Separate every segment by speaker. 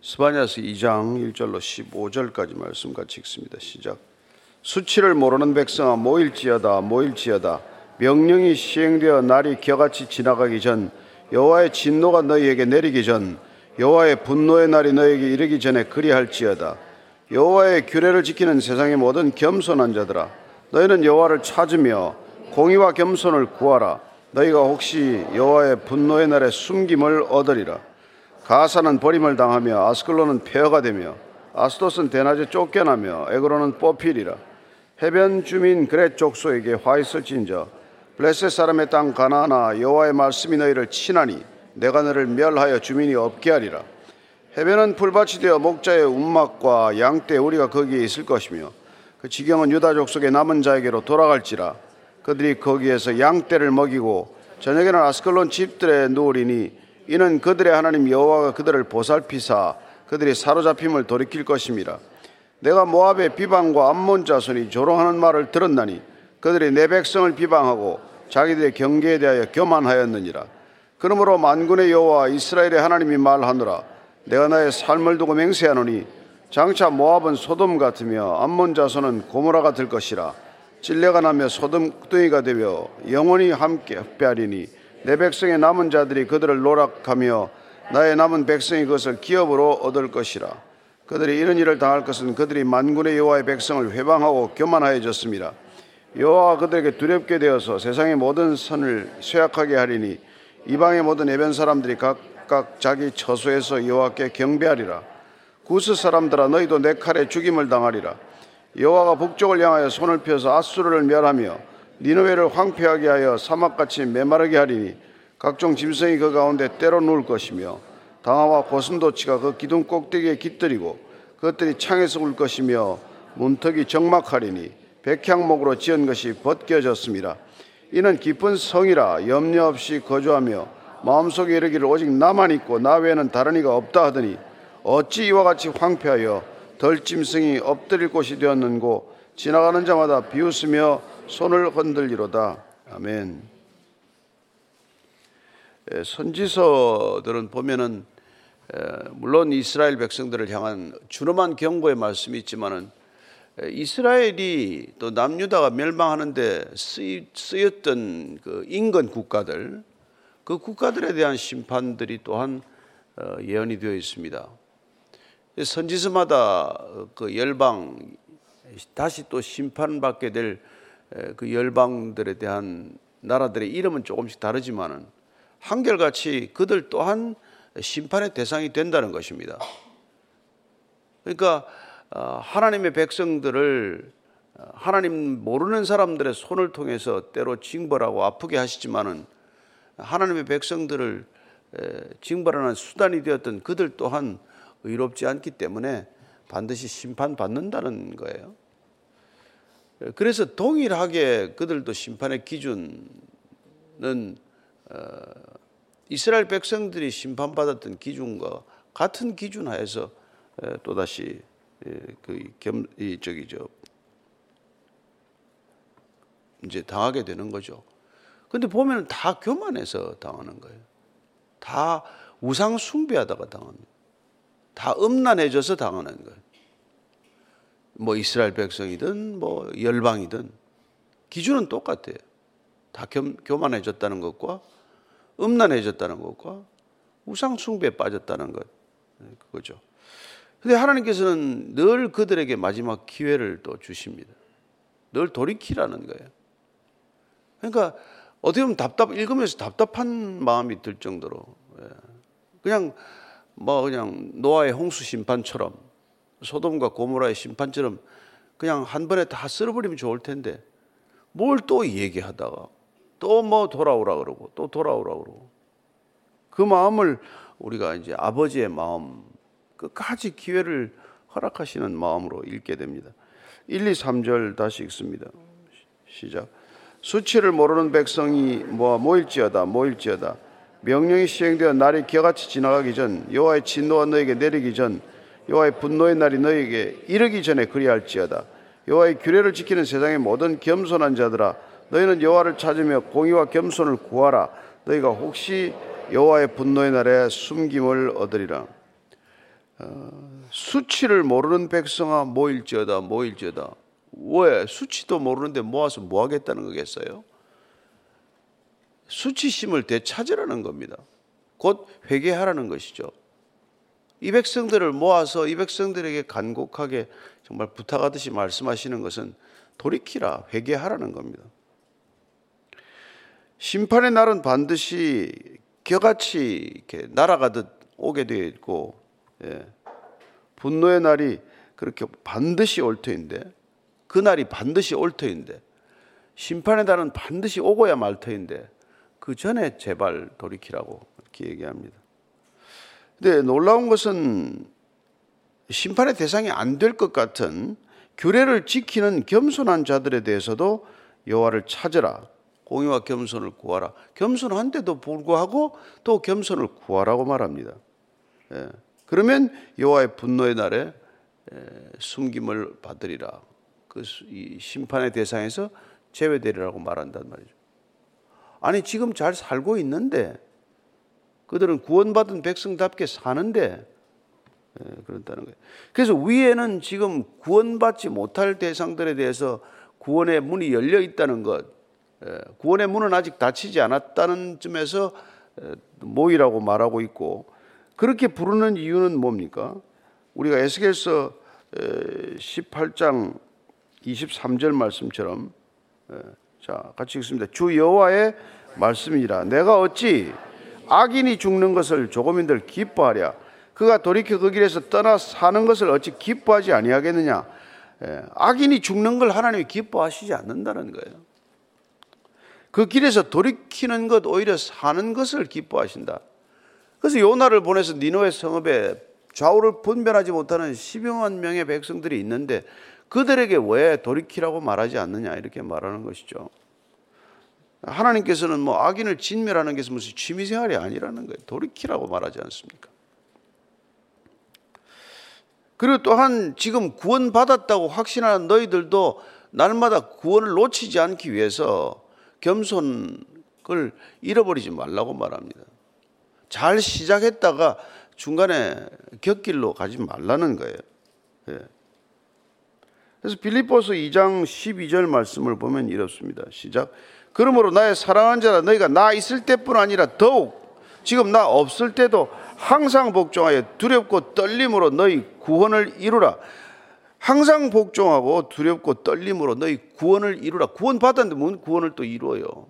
Speaker 1: 스바냐스 2장 1절로 15절까지 말씀 같이 읽습니다. 시작. 수치를 모르는 백성아 모일지어다 모일지어다 명령이 시행되어 날이 겨같이 지나가기 전 여호와의 진노가 너희에게 내리기 전 여호와의 분노의 날이 너희에게 이르기 전에 그리할지어다 여호와의 규례를 지키는 세상의 모든 겸손한 자들아 너희는 여호와를 찾으며 공의와 겸손을 구하라 너희가 혹시 여호와의 분노의 날에 숨김을 얻으리라 가사는 버림을 당하며 아스클론은 폐허가 되며 아스도스는 대낮에 쫓겨나며 에그로는 뽑히리라. 해변 주민 그렛 족소에게 화 있을진저 블레셋 사람의 땅 가나나 여호와의 말씀이 너희를 친하니 내가 너를 멸하여 주민이 없게 하리라. 해변은 풀밭이 되어 목자의 움막과 양떼 우리가 거기에 있을 것이며 그 지경은 유다 족속의 남은 자에게로 돌아갈지라. 그들이 거기에서 양떼를 먹이고 저녁에는 아스클론 집들에 누우리니 이는 그들의 하나님 여호와가 그들을 보살피사 그들이 사로잡힘을 돌이킬 것임이라 내가 모압의 비방과 암몬 자손이 조롱하는 말을 들었나니 그들이 내 백성을 비방하고 자기들의 경계에 대하여 교만하였느니라. 그러므로 만군의 여호와 이스라엘의 하나님이 말하노라. 내가 나의 삶을 두고 맹세하노니 장차 모압은 소돔 같으며 암몬 자손은 고모라 같을 것이라. 찔레가 나며 소돔 뚱이가 되며 영원히 함께 흡배하리니 내 백성의 남은 자들이 그들을 노락하며 나의 남은 백성이 그것을 기업으로 얻을 것이라. 그들이 이런 일을 당할 것은 그들이 만군의 여호와의 백성을 회방하고 교만하여졌습니다. 여호와가 그들에게 두렵게 되어서 세상의 모든 선을 쇠약하게 하리니 이방의 모든 해변 사람들이 각각 자기 처소에서 여호와께 경배하리라. 구스 사람들아 너희도 내 칼에 죽임을 당하리라. 여호와가 북쪽을 향하여 손을 펴서 아수르를 멸하며 니느웨를 황폐하게 하여 사막같이 메마르게 하리니 각종 짐승이 그 가운데 때로 누울 것이며 당화와 고슴도치가 그 기둥 꼭대기에 깃들이고 그것들이 창에서 울 것이며 문턱이 적막하리니 백향목으로 지은 것이 벗겨졌습니다. 이는 깊은 성이라 염려 없이 거주하며 마음속에 이르기를 오직 나만 있고 나 외에는 다른 이가 없다 하더니 어찌 이와 같이 황폐하여 덜짐승이 엎드릴 곳이 되었는고 지나가는 자마다 비웃으며 손을 흔들리로다. 아멘. 선지서들은 보면은 물론 이스라엘 백성들을 향한 준엄한 경고의 말씀이 있지만은 이스라엘이 또 남유다가 멸망하는데 쓰였던 그 인근 국가들 그 국가들에 대한 심판들이 또한 어, 예언이 되어 있습니다. 선지서마다 그 열방 다시 또 심판받게 될 그 열방들에 대한 나라들의 이름은 조금씩 다르지만은 한결같이 그들 또한 심판의 대상이 된다는 것입니다. 그러니까 어, 하나님의 백성들을 어, 하나님 모르는 사람들의 손을 통해서 때로 징벌하고 아프게 하시지만은 하나님의 백성들을 징벌하는 수단이 되었던 그들 또한 의롭지 않기 때문에 반드시 심판받는다는 거예요. 그래서 동일하게 그들도 심판의 기준은 어, 이스라엘 백성들이 심판받았던 기준과 같은 기준 하에서 또 다시 그겸 저기 저 이제 당하게 되는 거죠. 근데 보면 다 교만해서 당하는 거예요. 다 우상 숭배하다가 당합니다. 다 음란해져서 당하는 거예요. 뭐 이스라엘 백성이든 뭐 열방이든 기준은 똑같아요. 다 겸, 교만해졌다는 것과 음란해졌다는 것과 우상 숭배에 빠졌다는 것 네, 그거죠. 근데 하나님께서는 늘 그들에게 마지막 기회를 또 주십니다. 늘 돌이키라는 거예요. 그러니까 어떻게 보면 답답 읽으면서 답답한 마음이 들 정도로 예. 그냥 뭐 그냥 노아의 홍수 심판처럼 소돔과 고모라의 심판처럼 그냥 한 번에 다 쓸어버리면 좋을 텐데 뭘 또 얘기하다가 또 뭐 돌아오라 그러고 또 돌아오라 그러고 그 마음을 우리가 이제 아버지의 마음 끝까지 기회를 허락하시는 마음으로 읽게 됩니다. 1, 2, 3절 다시 읽습니다. 시작. 수치를 모르는 백성이 모아 모일지어다 모일지어다 명령이 시행되어 날이 겨같이 지나가기 전 여호와의 진노가 너에게 내리기 전 여호와의 분노의 날이 너에게 이르기 전에 그리할지어다 여호와의 규례를 지키는 세상의 모든 겸손한 자들아 너희는 여호와를 찾으며 공의와 겸손을 구하라 너희가 혹시 여호와의 분노의 날에 숨김을 얻으리라 어, 수치를 모르는 백성아 모일지어다 모일지어다 왜 수치도 모르는데 모아서 뭐 하겠다는 거겠어요? 수치심을 되찾으라는 겁니다. 곧 회개하라는 것이죠. 이 백성들을 모아서 이 백성들에게 간곡하게 정말 부탁하듯이 말씀하시는 것은 돌이키라, 회개하라는 겁니다. 심판의 날은 반드시 겨같이 이렇게 날아가듯 오게 되어 있고, 예. 분노의 날이 그렇게 반드시 올 터인데, 그 날이 반드시 올 터인데, 심판의 날은 반드시 오고야 말 터인데, 그 전에 제발 돌이키라고 이렇게 얘기합니다. 근데 놀라운 것은 심판의 대상이 안 될 것 같은 규례를 지키는 겸손한 자들에 대해서도 여호와를 찾으라. 공의와 겸손을 구하라. 겸손한데도 불구하고 또 겸손을 구하라고 말합니다. 예. 그러면 여호와의 분노의 날에 예, 숨김을 받으리라. 그 심판의 대상에서 제외되리라고 말한단 말이죠. 아니 지금 잘 살고 있는데 그들은 구원받은 백성답게 사는데 예, 그런다는 거예요. 그래서 위에는 지금 구원받지 못할 대상들에 대해서 구원의 문이 열려 있다는 것, 예, 구원의 문은 아직 닫히지 않았다는 점에서 예, 모이라고 말하고 있고 그렇게 부르는 이유는 뭡니까? 우리가 에스겔서 18장 23절 말씀처럼 자 같이 읽습니다. 주 여호와의 말씀이라 내가 어찌 악인이 죽는 것을 조금인들 기뻐하랴. 그가 돌이켜 그 길에서 떠나 사는 것을 어찌 기뻐하지 아니하겠느냐. 예, 악인이 죽는 걸 하나님이 기뻐하시지 않는다는 거예요. 그 길에서 돌이키는 것 오히려 사는 것을 기뻐하신다. 그래서 요나를 보내서 니노의 성읍에 좌우를 분별하지 못하는 10여만 명의 백성들이 있는데 그들에게 왜 돌이키라고 말하지 않느냐 이렇게 말하는 것이죠. 하나님께서는 뭐 악인을 진멸하는 것이 무슨 취미생활이 아니라는 거예요. 돌이키라고 말하지 않습니까? 그리고 또한 지금 구원받았다고 확신하는 너희들도 날마다 구원을 놓치지 않기 위해서 겸손을 잃어버리지 말라고 말합니다. 잘 시작했다가 중간에 곁길로 가지 말라는 거예요. 예. 그래서 빌립보서 2장 12절 말씀을 보면 이렇습니다. 시작. 그러므로 나의 사랑하는 자라 너희가 나 있을 때뿐 아니라 더욱 지금 나 없을 때도 항상 복종하여 두렵고 떨림으로 너희 구원을 이루라. 항상 복종하고 두렵고 떨림으로 너희 구원을 이루라. 구원 받았는데 뭔 구원을 또 이루어요?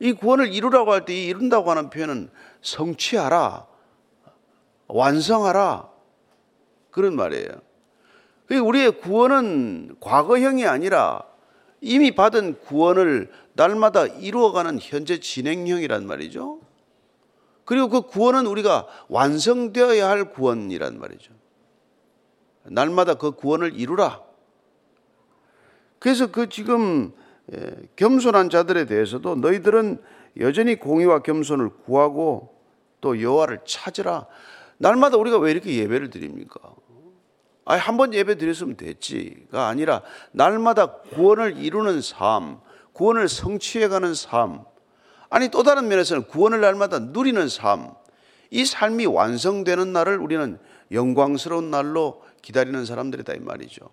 Speaker 1: 이 구원을 이루라고 할 때 이 이룬다고 하는 표현은 성취하라, 완성하라 그런 말이에요. 우리의 구원은 과거형이 아니라 이미 받은 구원을 날마다 이루어가는 현재 진행형이란 말이죠. 그리고 그 구원은 우리가 완성되어야 할 구원이란 말이죠. 날마다 그 구원을 이루라. 그래서 그 지금 예, 겸손한 자들에 대해서도 너희들은 여전히 공의와 겸손을 구하고 또 여호와를 찾으라. 날마다 우리가 왜 이렇게 예배를 드립니까? 아니, 한번 예배 드렸으면 됐지가 아니라 날마다 구원을 이루는 삶, 구원을 성취해가는 삶, 아니 또 다른 면에서는 구원을 날마다 누리는 삶, 이 삶이 완성되는 날을 우리는 영광스러운 날로 기다리는 사람들이다 이 말이죠.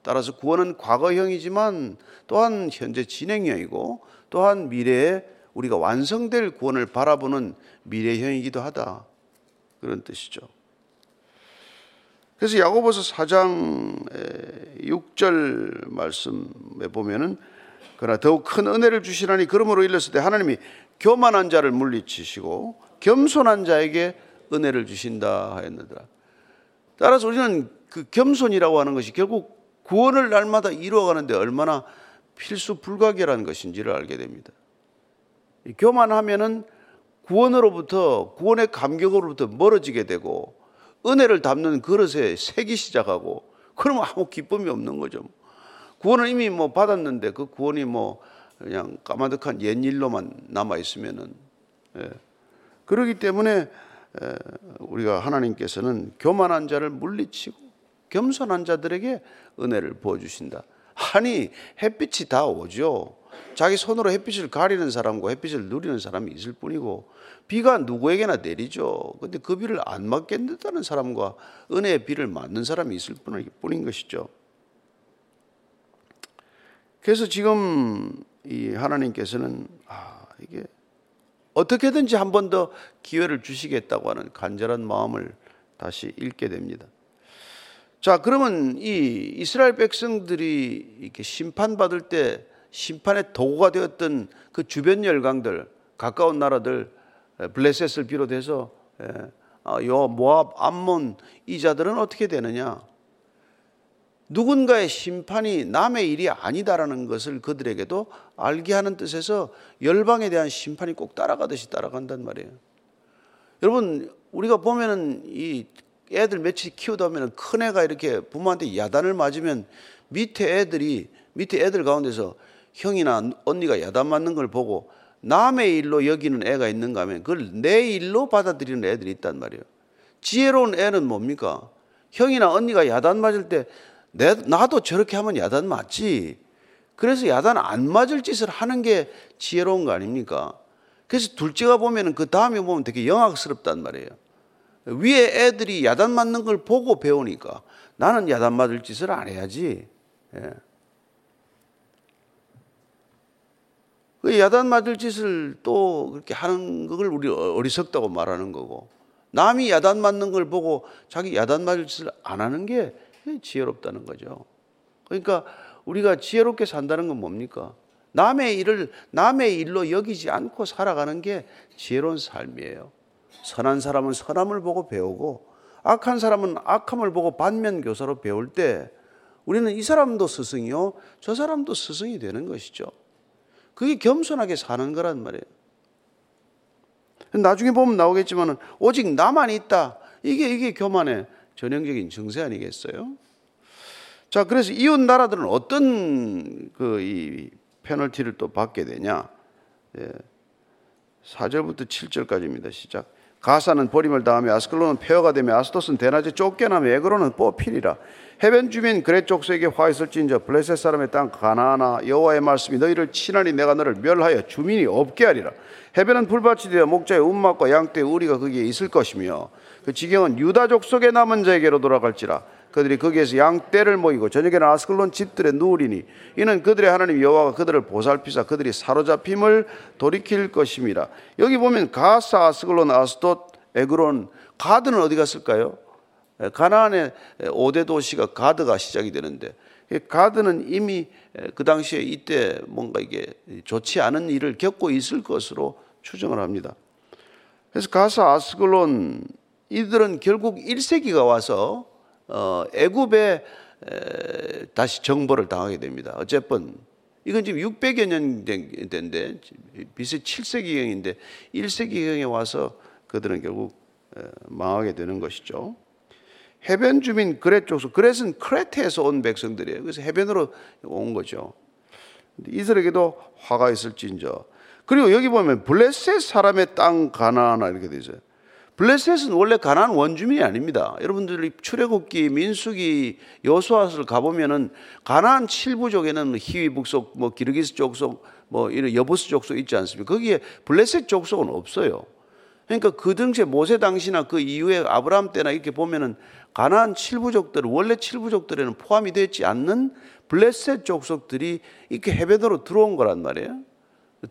Speaker 1: 따라서 구원은 과거형이지만 또한 현재 진행형이고 또한 미래에 우리가 완성될 구원을 바라보는 미래형이기도 하다. 그런 뜻이죠. 그래서 야고보서 4장 6절 말씀에 보면은 그러나 더욱 큰 은혜를 주시라니 그러므로 일렀을 때 하나님이 교만한 자를 물리치시고 겸손한 자에게 은혜를 주신다 하였느니라. 따라서 우리는 그 겸손이라고 하는 것이 결국 구원을 날마다 이루어가는데 얼마나 필수 불가결한 것인지를 알게 됩니다. 교만하면은 구원으로부터 구원의 감격으로부터 멀어지게 되고 은혜를 담는 그릇에 새기 시작하고 그러면 아무 기쁨이 없는 거죠. 구원을 이미 뭐 받았는데 그 구원이 뭐 그냥 까마득한 옛일로만 남아 있으면은 예. 그러기 때문에 에, 우리가 하나님께서는 교만한 자를 물리치고 겸손한 자들에게 은혜를 부어 주신다. 아니 햇빛이 다 오죠. 자기 손으로 햇빛을 가리는 사람과 햇빛을 누리는 사람이 있을 뿐이고 비가 누구에게나 내리죠. 근데 그 비를 안 맞겠다는 사람과 은혜의 비를 맞는 사람이 있을 뿐인 것이죠. 그래서 지금 이 하나님께서는 아, 이게 어떻게든지 한 번 더 기회를 주시겠다고 하는 간절한 마음을 다시 읽게 됩니다. 자, 그러면 이 이스라엘 백성들이 이렇게 심판받을 때 심판의 도구가 되었던 그 주변 열강들, 가까운 나라들, 블레셋을 비롯해서 아, 요 모압, 암몬 이 자들은 어떻게 되느냐? 누군가의 심판이 남의 일이 아니다라는 것을 그들에게도 알게 하는 뜻에서 열방에 대한 심판이 꼭 따라가듯이 따라간단 말이에요. 여러분, 우리가 보면은 이 애들 며칠 키우다 보면 큰 애가 이렇게 부모한테 야단을 맞으면 밑에 애들이 밑에 애들 가운데서 형이나 언니가 야단 맞는 걸 보고 남의 일로 여기는 애가 있는가 하면 그걸 내 일로 받아들이는 애들이 있단 말이에요. 지혜로운 애는 뭡니까? 형이나 언니가 야단 맞을 때 내, 나도 저렇게 하면 야단 맞지. 그래서 야단 안 맞을 짓을 하는 게 지혜로운 거 아닙니까? 그래서 둘째가 보면은 그 다음에 보면 되게 영악스럽단 말이에요. 위에 애들이 야단 맞는 걸 보고 배우니까 나는 야단 맞을 짓을 안 해야지. 예. 그 야단 맞을 짓을 또 그렇게 하는 걸 우리 어리석다고 말하는 거고 남이 야단 맞는 걸 보고 자기 야단 맞을 짓을 안 하는 게 지혜롭다는 거죠. 그러니까 우리가 지혜롭게 산다는 건 뭡니까? 남의 일을 남의 일로 여기지 않고 살아가는 게 지혜로운 삶이에요. 선한 사람은 선함을 보고 배우고 악한 사람은 악함을 보고 반면 교사로 배울 때 우리는 이 사람도 스승이요, 저 사람도 스승이 되는 것이죠. 그게 겸손하게 사는 거란 말이에요. 나중에 보면 나오겠지만 오직 나만 있다. 이게 이게 교만의 전형적인 증세 아니겠어요? 자, 그래서 이웃 나라들은 어떤 그 이 페널티를 또 받게 되냐? 예. 4절부터 7절까지입니다. 시작. 가사는 버림을 당하며 아스클론은 폐허가 되며 아스토스는 대낮에 쫓겨나며 에그로는 뽑히리라. 해변 주민 그레 족속에게 화 있을진저 블레셋 사람의 땅 가나나 여호와의 말씀이 너희를 친하니 내가 너를 멸하여 주민이 없게 하리라. 해변은 불밭이 되어 목자의 운막과 양떼의 우리가 거기에 있을 것이며 그 지경은 유다 족속의 남은 자에게로 돌아갈지라. 그들이 거기에서 양 떼를 먹이고 저녁에는 아스클론 집들에 누우리니 이는 그들의 하나님 여호와가 그들을 보살피사 그들이 사로잡힘을 돌이킬 것입니다. 여기 보면 가사, 아스클론, 아스돗, 에그론, 가드는 어디 갔을까요? 가나안의 5대 도시가 가드가 시작이 되는데 가드는 이미 그 당시에 이때 뭔가 이게 좋지 않은 일을 겪고 있을 것으로 추정을 합니다. 그래서 가사, 아스클론 이들은 결국 1세기가 와서 어, 애굽에 다시 정벌을 당하게 됩니다. 어쨌든 이건 지금 600여 년 된데 BC 7세기경인데 1세기경에 와서 그들은 결국 망하게 되는 것이죠. 해변 주민 그렛 족속 그렛은 크레테에서 온 백성들이에요. 그래서 해변으로 온 거죠. 이들에게도 화가 있을진저. 그리고 여기 보면 블레셋 사람의 땅 가나나 이렇게 있어요. 블레셋은 원래 가나안 원주민이 아닙니다. 여러분들이 출애굽기, 민수기, 여수아를 가보면은 가나안 칠부족에는 히위 북속, 뭐 기르기스 족속, 뭐 이런 여부스 족속 있지 않습니까? 거기에 블레셋 족속은 없어요. 그러니까 그 당시에 모세 당시나 그 이후에 아브라함 때나 이렇게 보면은 가나안 칠부족들 원래 칠부족들에는 포함이 되지 않는 블레셋 족속들이 이렇게 해변으로 들어온 거란 말이에요.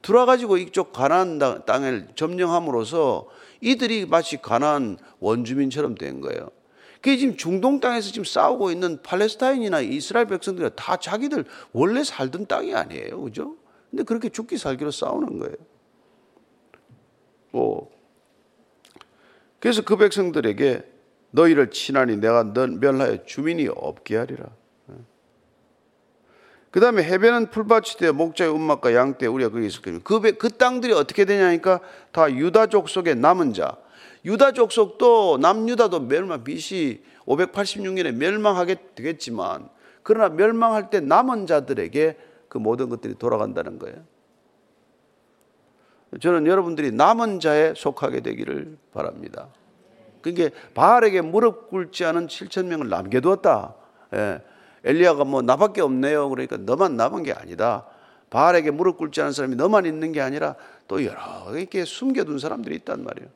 Speaker 1: 들어와가지고 이쪽 가나안 땅을 점령함으로써 이들이 마치 가나안 원주민처럼 된 거예요. 그게 지금 중동 땅에서 지금 싸우고 있는 팔레스타인이나 이스라엘 백성들이 다 자기들 원래 살던 땅이 아니에요. 그죠? 근데 그렇게 죽기 살기로 싸우는 거예요. 뭐. 그래서 그 백성들에게 너희를 친하니 내가 넌 멸하여 주민이 없게 하리라. 그 다음에 해변은 풀밭이 되어 목자의 운막과 양떼 우리가 거기 있을 겁니다. 그, 그 땅들이 어떻게 되냐니까 다 유다족 속의 남은 자. 유다족 속도 남유다도 멸망, BC 586년에 멸망하게 되겠지만 그러나 멸망할 때 남은 자들에게 그 모든 것들이 돌아간다는 거예요. 저는 여러분들이 남은 자에 속하게 되기를 바랍니다. 그게 바알에게 무릎 꿇지 않은 7천 명을 남겨두었다. 예. 엘리야가 뭐 나밖에 없네요. 그러니까 너만 남은 게 아니다. 바알에게 무릎 꿇지 않은 사람이 너만 있는 게 아니라 또 여러 이렇게 숨겨둔 사람들이 있단 말이에요.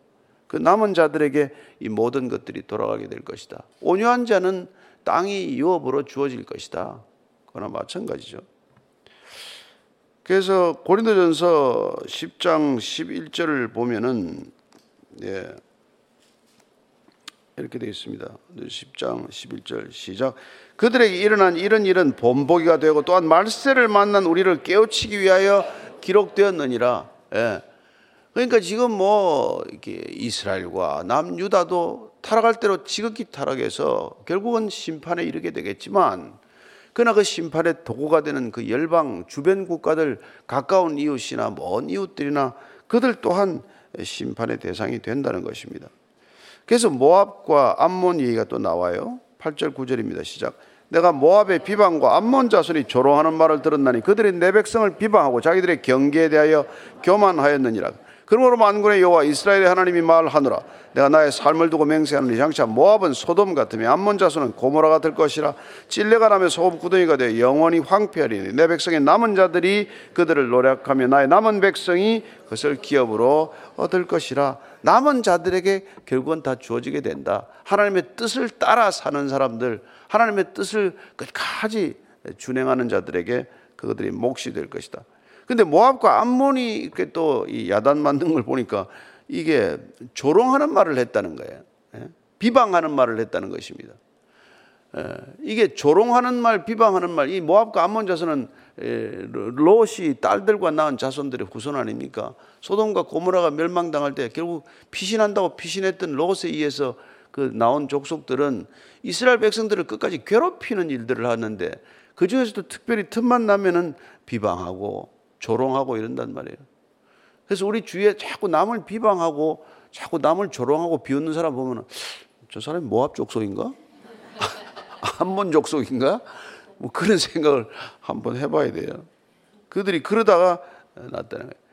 Speaker 1: 그 남은 자들에게 이 모든 것들이 돌아가게 될 것이다. 온유한 자는 땅이 유업으로 주어질 것이다. 그러나 마찬가지죠. 그래서 고린도전서 10장 11절을 보면은 예. 이렇게 되어 있습니다. 10장 11절 시작. 그들에게 일어난 이런 일은 본보기가 되고 또한 말세를 만난 우리를 깨우치기 위하여 기록되었느니라. 예. 그러니까 지금 뭐 이렇게 이스라엘과 남유다도 타락할 대로 지극히 타락해서 결국은 심판에 이르게 되겠지만 그러나 그 심판의 도구가 되는 그 열방 주변 국가들 가까운 이웃이나 먼 이웃들이나 그들 또한 심판의 대상이 된다는 것입니다. 그래서 모압과 암몬 얘기가 또 나와요. 8절 9절입니다. 시작. 내가 모압의 비방과 암몬 자손이 조롱하는 말을 들었나니 그들이 내 백성을 비방하고 자기들의 경계에 대하여 교만하였느니라. 그러므로 만군의 여호와 이스라엘의 하나님이 말하노라. 내가 나의 삶을 두고 맹세하노니 장차 모압은 소돔 같으며 암몬 자손은 고모라가 될 것이라. 찔레가 나며 소금 구덩이가 되어 영원히 황폐하리니 내 백성의 남은 자들이 그들을 노력하며 나의 남은 백성이 그것을 기업으로 얻을 것이라. 남은 자들에게 결국은 다 주어지게 된다. 하나님의 뜻을 따라 사는 사람들 하나님의 뜻을 끝까지 준행하는 자들에게 그것들이 몫이 될 것이다 근데 모압과 암몬이 이렇게 또이 야단 만든 걸 보니까 이게 조롱하는 말을 했다는 거예요. 예? 비방하는 말을 했다는 것입니다. 예, 이게 조롱하는 말, 비방하는 말, 이 모압과 암몬 자손은 예, 롯이 딸들과 낳은 자손들의 후손 아닙니까? 소돔과 고모라가 멸망당할 때 결국 피신한다고 피신했던 롯에 의해서 그 나온 족속들은 이스라엘 백성들을 끝까지 괴롭히는 일들을 하는데 그 중에서도 특별히 틈만 나면은 비방하고 조롱하고 이런단 말이에요. 그래서 우리 주위에 자꾸 남을 비방하고 자꾸 남을 조롱하고 비웃는 사람 보면 저 사람이 모압 족속인가? 한번 족속인가? 뭐 그런 생각을 한번 해봐야 돼요. 그들이 그러다가 났다는 거예요.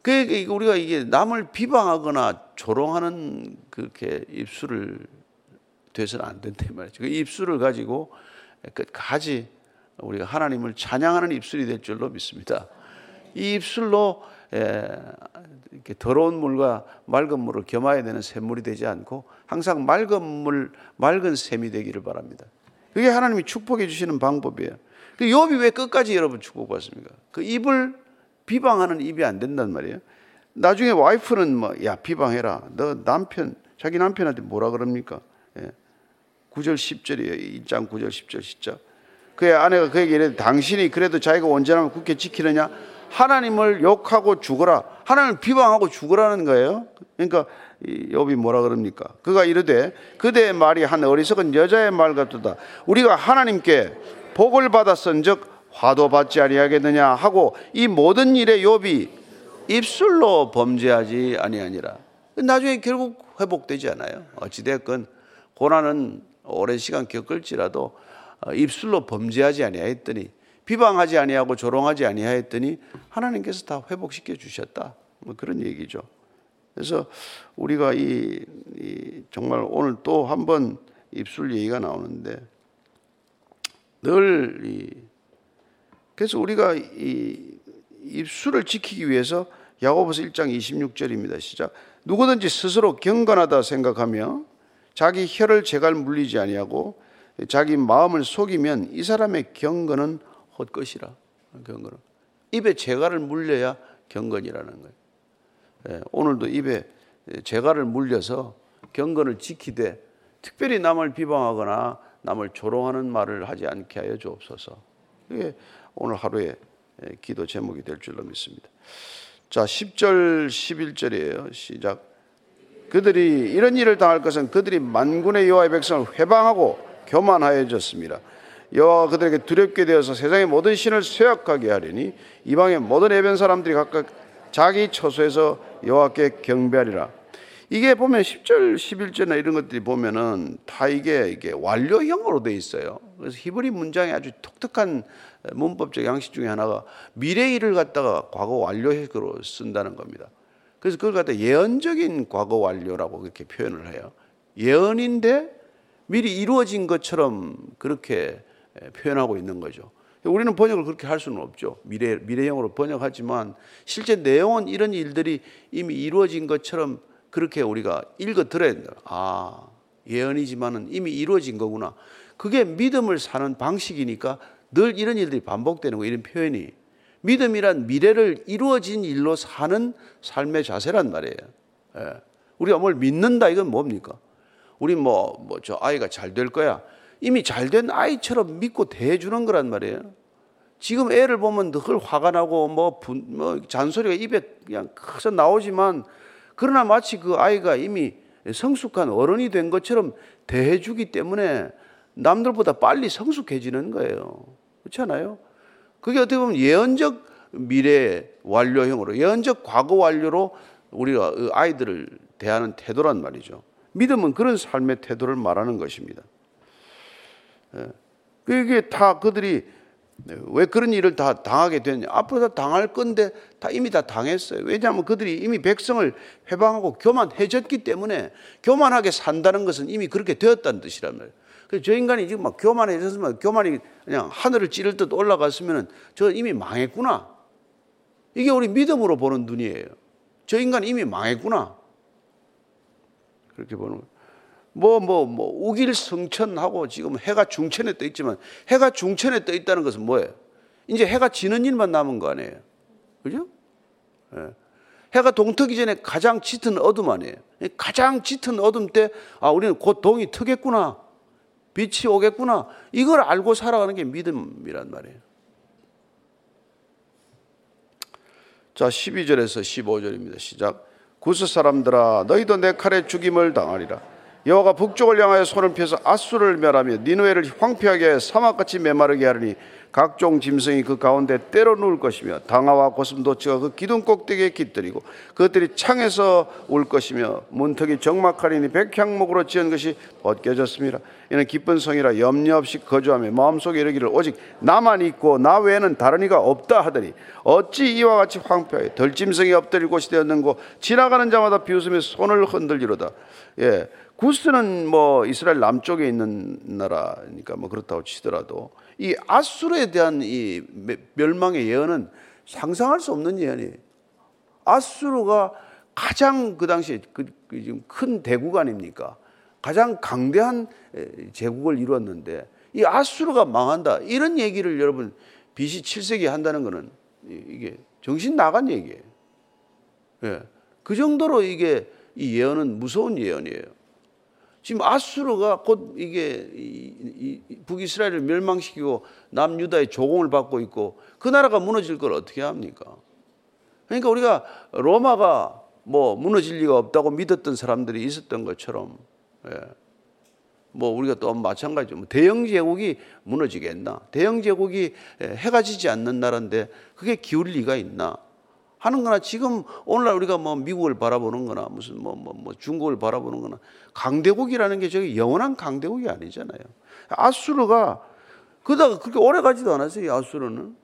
Speaker 1: 그 우리가 이게 남을 비방하거나 조롱하는 그렇게 입술을 돼서는 안 된다 말이죠. 그 입술을 가지고 끝까지 우리가 하나님을 찬양하는 입술이 될 줄로 믿습니다. 이 입술로 예, 이렇게 더러운 물과 맑은 물을 겸해야 되는 샘물이 되지 않고 항상 맑은 물, 맑은 샘이 되기를 바랍니다. 그게 하나님이 축복해 주시는 방법이에요. 그 욥이 왜 끝까지 여러분 축복받습니까? 그 입을 비방하는 입이 안 된단 말이에요. 나중에 와이프는 뭐, 야, 비방해라. 너 남편, 자기 남편한테 뭐라 그럽니까? 예. 9절 10절이에요. 1장 9절 10절 진짜. 그의 아내가 그에게 이래 당신이 그래도 자기가 온전하면 굳게 지키느냐? 하나님을 욕하고 죽어라. 하나님을 비방하고 죽으라는 거예요. 그러니까 욥이 뭐라 그럽니까? 그가 이르되 그대의 말이 한 어리석은 여자의 말 같도다. 우리가 하나님께 복을 받았은즉 화도 받지 아니하겠느냐 하고 이 모든 일에 욥이 입술로 범죄하지 아니하니라. 나중에 결국 회복되지 않아요. 어찌 됐건 고난은 오랜 시간 겪을지라도 입술로 범죄하지 아니하였더니 비방하지 아니하고 조롱하지 아니하였더니 하나님께서 다 회복시켜 주셨다. 뭐 그런 얘기죠. 그래서 우리가 이, 이 정말 오늘 또 한 번 입술 얘기가 나오는데 늘 이, 그래서 우리가 이 입술을 지키기 위해서 야고보서 1장 26절입니다. 시작. 누구든지 스스로 경건하다 생각하며 자기 혀를 제갈 물리지 아니하고 자기 마음을 속이면 이 사람의 경건은 헛것이라 경건은 입에 재갈을 물려야 경건이라는 거예요. 예, 오늘도 입에 재갈을 물려서 경건을 지키되 특별히 남을 비방하거나 남을 조롱하는 말을 하지 않게 하여 주옵소서. 이게 오늘 하루의 기도 제목이 될 줄로 믿습니다. 자, 10절 11절이에요. 시작. 그들이 이런 일을 당할 것은 그들이 만군의 여호와의 백성을 회방하고 교만하여졌습니다. 여호와가 그들에게 두렵게 되어서 세상의 모든 신을 쇠약하게 하리니 이방의 모든 해변 사람들이 각각 자기 처소에서 여호와께 경배하리라. 이게 보면 10절, 11절이나 이런 것들이 보면은 다 이게 이게 완료형으로 돼 있어요. 그래서 히브리 문장이 아주 독특한 문법적 양식 중에 하나가 미래 일을 갖다가 과거 완료형으로 쓴다는 겁니다. 그래서 그걸 갖다 예언적인 과거 완료라고 그렇게 표현을 해요. 예언인데 미리 이루어진 것처럼 그렇게 에, 표현하고 있는 거죠. 우리는 번역을 그렇게 할 수는 없죠. 미래 미래형으로 번역하지만 실제 내용은 이런 일들이 이미 이루어진 것처럼 그렇게 우리가 읽어 들어야 된다. 아, 예언이지만은 이미 이루어진 거구나. 그게 믿음을 사는 방식이니까 늘 이런 일들이 반복되는 거 이런 표현이 믿음이란 미래를 이루어진 일로 사는 삶의 자세란 말이에요. 예. 우리가 뭘 믿는다 이건 뭡니까? 우리 뭐 뭐 저 아이가 잘 될 거야. 이미 잘 된 아이처럼 믿고 대해주는 거란 말이에요. 지금 애를 보면 늘 화가 나고 뭐, 분, 뭐 잔소리가 입에 그냥 커서 나오지만 그러나 마치 그 아이가 이미 성숙한 어른이 된 것처럼 대해주기 때문에 남들보다 빨리 성숙해지는 거예요. 그렇지 않아요? 그게 어떻게 보면 예언적 미래 완료형으로, 예언적 과거 완료로 우리가 그 아이들을 대하는 태도란 말이죠. 믿음은 그런 삶의 태도를 말하는 것입니다. 예. 그게 다 그들이 왜 그런 일을 다 당하게 됐냐? 앞으로 다 당할 건데 다 이미 다 당했어요. 왜냐하면 그들이 이미 백성을 회방하고 교만해졌기 때문에 교만하게 산다는 것은 이미 그렇게 되었다는 뜻이란 말이에요. 그래서 저 인간이 지금 막 교만해졌으면 교만이 그냥 하늘을 찌를 듯 올라갔으면 저 이미 망했구나. 이게 우리 믿음으로 보는 눈이에요. 저 인간 이미 망했구나. 그렇게 보는 거예요. 뭐, 뭐, 뭐, 우길성천하고 지금 해가 중천에 떠 있지만 해가 중천에 떠 있다는 것은 뭐예요? 이제 해가 지는 일만 남은 거 아니에요? 그죠? 예. 해가 동트기 전에 가장 짙은 어둠 아니에요? 가장 짙은 어둠 때, 아, 우리는 곧 동이 트겠구나. 빛이 오겠구나. 이걸 알고 살아가는 게 믿음이란 말이에요. 자, 12절에서 15절입니다. 시작. 구스 사람들아, 너희도 내 칼에 죽임을 당하리라. 여호와가 북쪽을 향하여 손을 펴서 아수를 멸하며 니누에를 황폐하게 사막같이 메마르게 하리니 각종 짐승이 그 가운데 때려 누울 것이며 당화와 고슴도치가 그 기둥 꼭대기에 깃들이고 그것들이 창에서 울 것이며 문턱이 적막하리니 백향목으로 지은 것이 벗겨졌습니다. 이는 기쁜 성이라 염려 없이 거주하며 마음속에 이르기를 오직 나만 있고 나 외에는 다른 이가 없다 하더니 어찌 이와 같이 황폐하게 덜짐승이 엎드릴 곳이 되었는고 지나가는 자마다 비웃으며 손을 흔들리로다. 예. 구스는 뭐 이스라엘 남쪽에 있는 나라니까 뭐 그렇다고 치더라도 이 아수르에 대한 이 멸망의 예언은 상상할 수 없는 예언이에요. 아수르가 가장 그 당시에 그, 그큰 대국 아닙니까? 가장 강대한 제국을 이루었는데 이 아수르가 망한다 이런 얘기를 여러분 BC 7세기 한다는 것은 이게 정신 나간 얘기예요. 예. 그 정도로 이게 이 예언은 무서운 예언이에요. 지금 아수르가 곧 이게 북이스라엘을 멸망시키고 남유다의 조공을 받고 있고 그 나라가 무너질 걸 어떻게 합니까? 그러니까 우리가 로마가 뭐 무너질 리가 없다고 믿었던 사람들이 있었던 것처럼 예. 뭐 우리가 또 마찬가지죠. 뭐 대영 제국이 무너지겠나? 대영 제국이 해가 지지 않는 나라인데 그게 기울 리가 있나? 하는 거나 지금 오늘날 우리가 뭐 미국을 바라보는 거나 무슨 뭐, 뭐, 뭐 중국을 바라보는 거나 강대국이라는 게 저기 영원한 강대국이 아니잖아요. 아수르가 그다가 그렇게 오래 가지도 않았어요. 아수르는.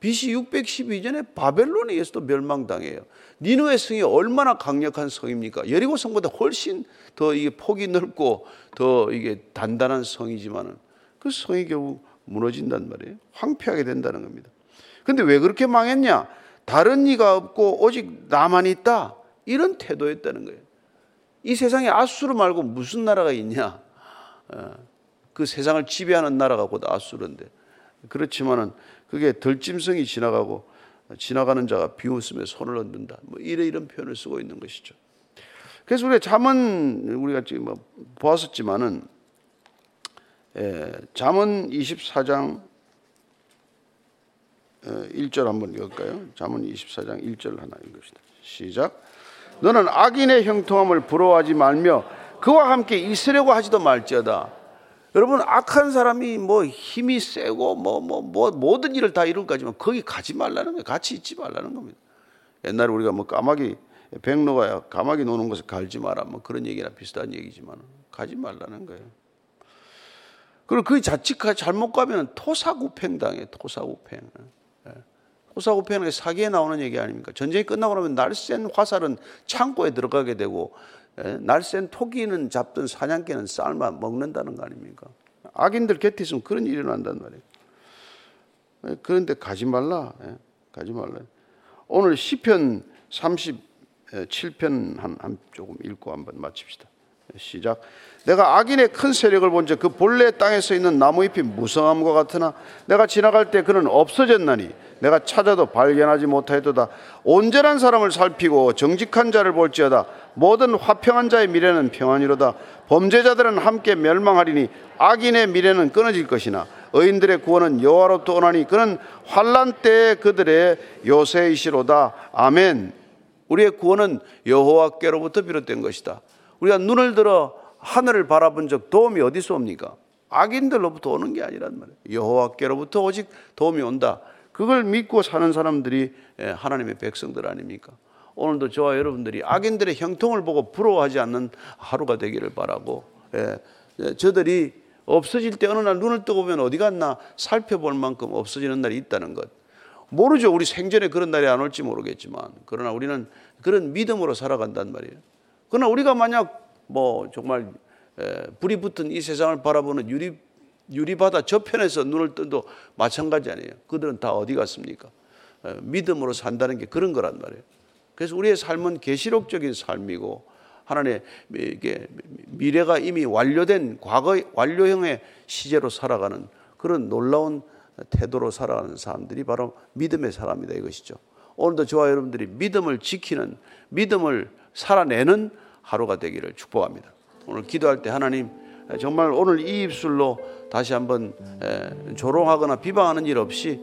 Speaker 1: BC 612년에 바벨론에 의해서도 멸망당해요. 니누의 성이 얼마나 강력한 성입니까? 여리고 성보다 훨씬 더 이게 폭이 넓고 더 이게 단단한 성이지만은 그 성이 결국 무너진단 말이에요. 황폐하게 된다는 겁니다. 근데 왜 그렇게 망했냐? 다른 이가 없고 오직 나만 있다. 이런 태도였다는 거예요. 이 세상에 아수르 말고 무슨 나라가 있냐? 어, 그 세상을 지배하는 나라가 곧 아수르인데 그렇지만은 그게 덜짐승이 지나가고 지나가는 자가 비웃으며 손을 얹는다. 뭐 이런 이런 표현을 쓰고 있는 것이죠. 그래서 우리가 잠언 우리가 지금 뭐 보았었지만은 예, 잠언 24장 1절 어, 한번 읽을까요? 잠언 24장 1절 하나 읽읍시다. 시작. 너는 악인의 형통함을 부러워하지 말며 그와 함께 있으려고 하지도 말지어다. 여러분 악한 사람이 뭐 힘이 세고 뭐 뭐 뭐 모든 일을 다 이룰 까지만 거기 가지 말라는 거예요. 같이 있지 말라는 겁니다. 옛날에 우리가 뭐 까마귀 백로가 까마귀 노는 것을 갈지 마라 뭐 그런 얘기나 비슷한 얘기지만 가지 말라는 거예요. 그리고 그 자칫 잘못 가면 토사구팽 당해 토사구팽. 호사구패는 사기에 나오는 얘기 아닙니까? 전쟁이 끝나고 나면 날쌘 화살은 창고에 들어가게 되고 예, 날쌘 토기는 잡든 사냥개는 삶아 먹는다는 거 아닙니까? 악인들 곁에 있으면 그런 일이 일어난단 말이에요. 예, 그런데 가지 말라. 예, 가지 말라. 오늘 시편 37편 한, 한 조금 읽고 한번 마칩시다. 시작. 내가 악인의 큰 세력을 본즉 그 본래 땅에 서 있는 나무잎이 무성함과 같으나 내가 지나갈 때 그는 없어졌나니 내가 찾아도 발견하지 못하였도다. 온전한 사람을 살피고 정직한 자를 볼지어다. 모든 화평한 자의 미래는 평안이로다. 범죄자들은 함께 멸망하리니 악인의 미래는 끊어질 것이나 의인들의 구원은 여호와로부터 오나니 그는 환란 때에 그들의 요새이시로다. 아멘. 우리의 구원은 여호와께로부터 비롯된 것이다. 우리가 눈을 들어 하늘을 바라본 적 도움이 어디서 옵니까? 악인들로부터 오는 게 아니란 말이에요. 여호와께로부터 오직 도움이 온다. 그걸 믿고 사는 사람들이 예, 하나님의 백성들 아닙니까? 오늘도 저와 여러분들이 악인들의 형통을 보고 부러워하지 않는 하루가 되기를 바라고 예, 예, 저들이 없어질 때 어느 날 눈을 뜨고 보면 어디 갔나 살펴볼 만큼 없어지는 날이 있다는 것. 모르죠. 우리 생전에 그런 날이 안 올지 모르겠지만 그러나 우리는 그런 믿음으로 살아간단 말이에요. 그러나 우리가 만약 뭐 정말 불이 붙은 이 세상을 바라보는 유리 유리바다 저편에서 눈을 떠도 마찬가지 아니에요. 그들은 다 어디 갔습니까? 믿음으로 산다는 게 그런 거란 말이에요. 그래서 우리의 삶은 계시록적인 삶이고 하나님의 이게 미래가 이미 완료된 과거 완료형의 시제로 살아가는 그런 놀라운 태도로 살아가는 사람들이 바로 믿음의 사람이다 이것이죠. 오늘도 저와 여러분들이 믿음을 지키는 믿음을 살아내는 하루가 되기를 축복합니다. 오늘 기도할 때 하나님 정말 오늘 이 입술로 다시 한번 조롱하거나 비방하는 일 없이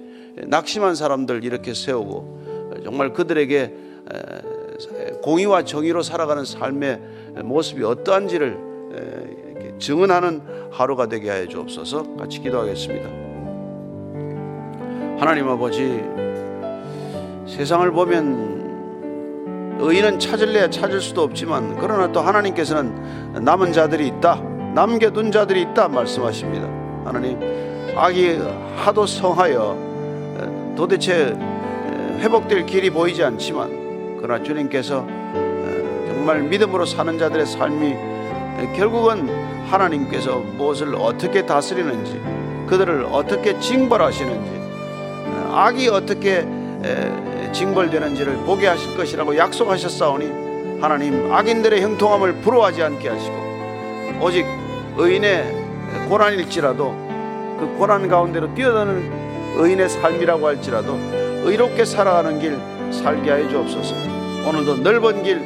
Speaker 1: 낙심한 사람들 이렇게 세우고 정말 그들에게 공의와 정의로 살아가는 삶의 모습이 어떠한지를 증언하는 하루가 되게 하여 주옵소서 같이 기도하겠습니다. 하나님 아버지 세상을 보면 의인은 찾을래야 찾을 수도 없지만 그러나 또 하나님께서는 남은 자들이 있다. 남겨둔 자들이 있다 말씀하십니다. 하나님 악이 하도 성하여 도대체 회복될 길이 보이지 않지만 그러나 주님께서 정말 믿음으로 사는 자들의 삶이 결국은 하나님께서 무엇을 어떻게 다스리는지 그들을 어떻게 징벌하시는지 악이 어떻게 징벌되는지를 보게 하실 것이라고 약속하셨사오니 하나님 악인들의 형통함을 부러워하지 않게 하시고 오직 의인의 고난일지라도 그 고난 가운데로 뛰어드는 의인의 삶이라고 할지라도 의롭게 살아가는 길 살게 하여 주옵소서. 오늘도 넓은 길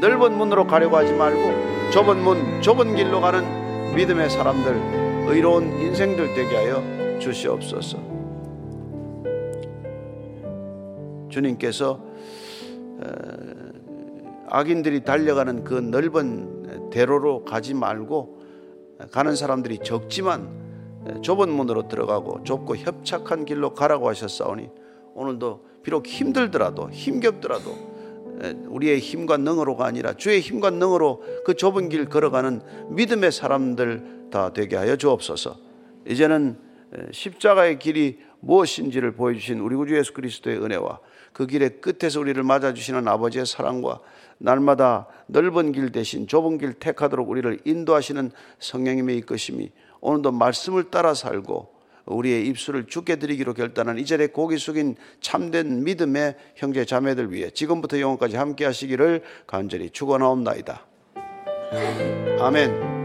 Speaker 1: 넓은 문으로 가려고 하지 말고 좁은 문 좁은 길로 가는 믿음의 사람들 의로운 인생들 되게 하여 주시옵소서 주님께서 악인들이 달려가는 그 넓은 대로로 가지 말고 가는 사람들이 적지만 좁은 문으로 들어가고 좁고 협착한 길로 가라고 하셨사오니 오늘도 비록 힘들더라도 힘겹더라도 우리의 힘과 능으로가 아니라 주의 힘과 능으로 그 좁은 길 걸어가는 믿음의 사람들 다 되게 하여 주옵소서. 이제는 십자가의 길이 무엇인지를 보여주신 우리 구주 예수 그리스도의 은혜와 그 길의 끝에서 우리를 맞아주시는 아버지의 사랑과 날마다 넓은 길 대신 좁은 길 택하도록 우리를 인도하시는 성령님의 이끄심이 오늘도 말씀을 따라 살고 우리의 입술을 죽게 드리기로 결단한 이 자리에 고기 숙인 참된 믿음의 형제 자매들 위해 지금부터 영원까지 함께 하시기를 간절히 축원하옵나이다. 아멘.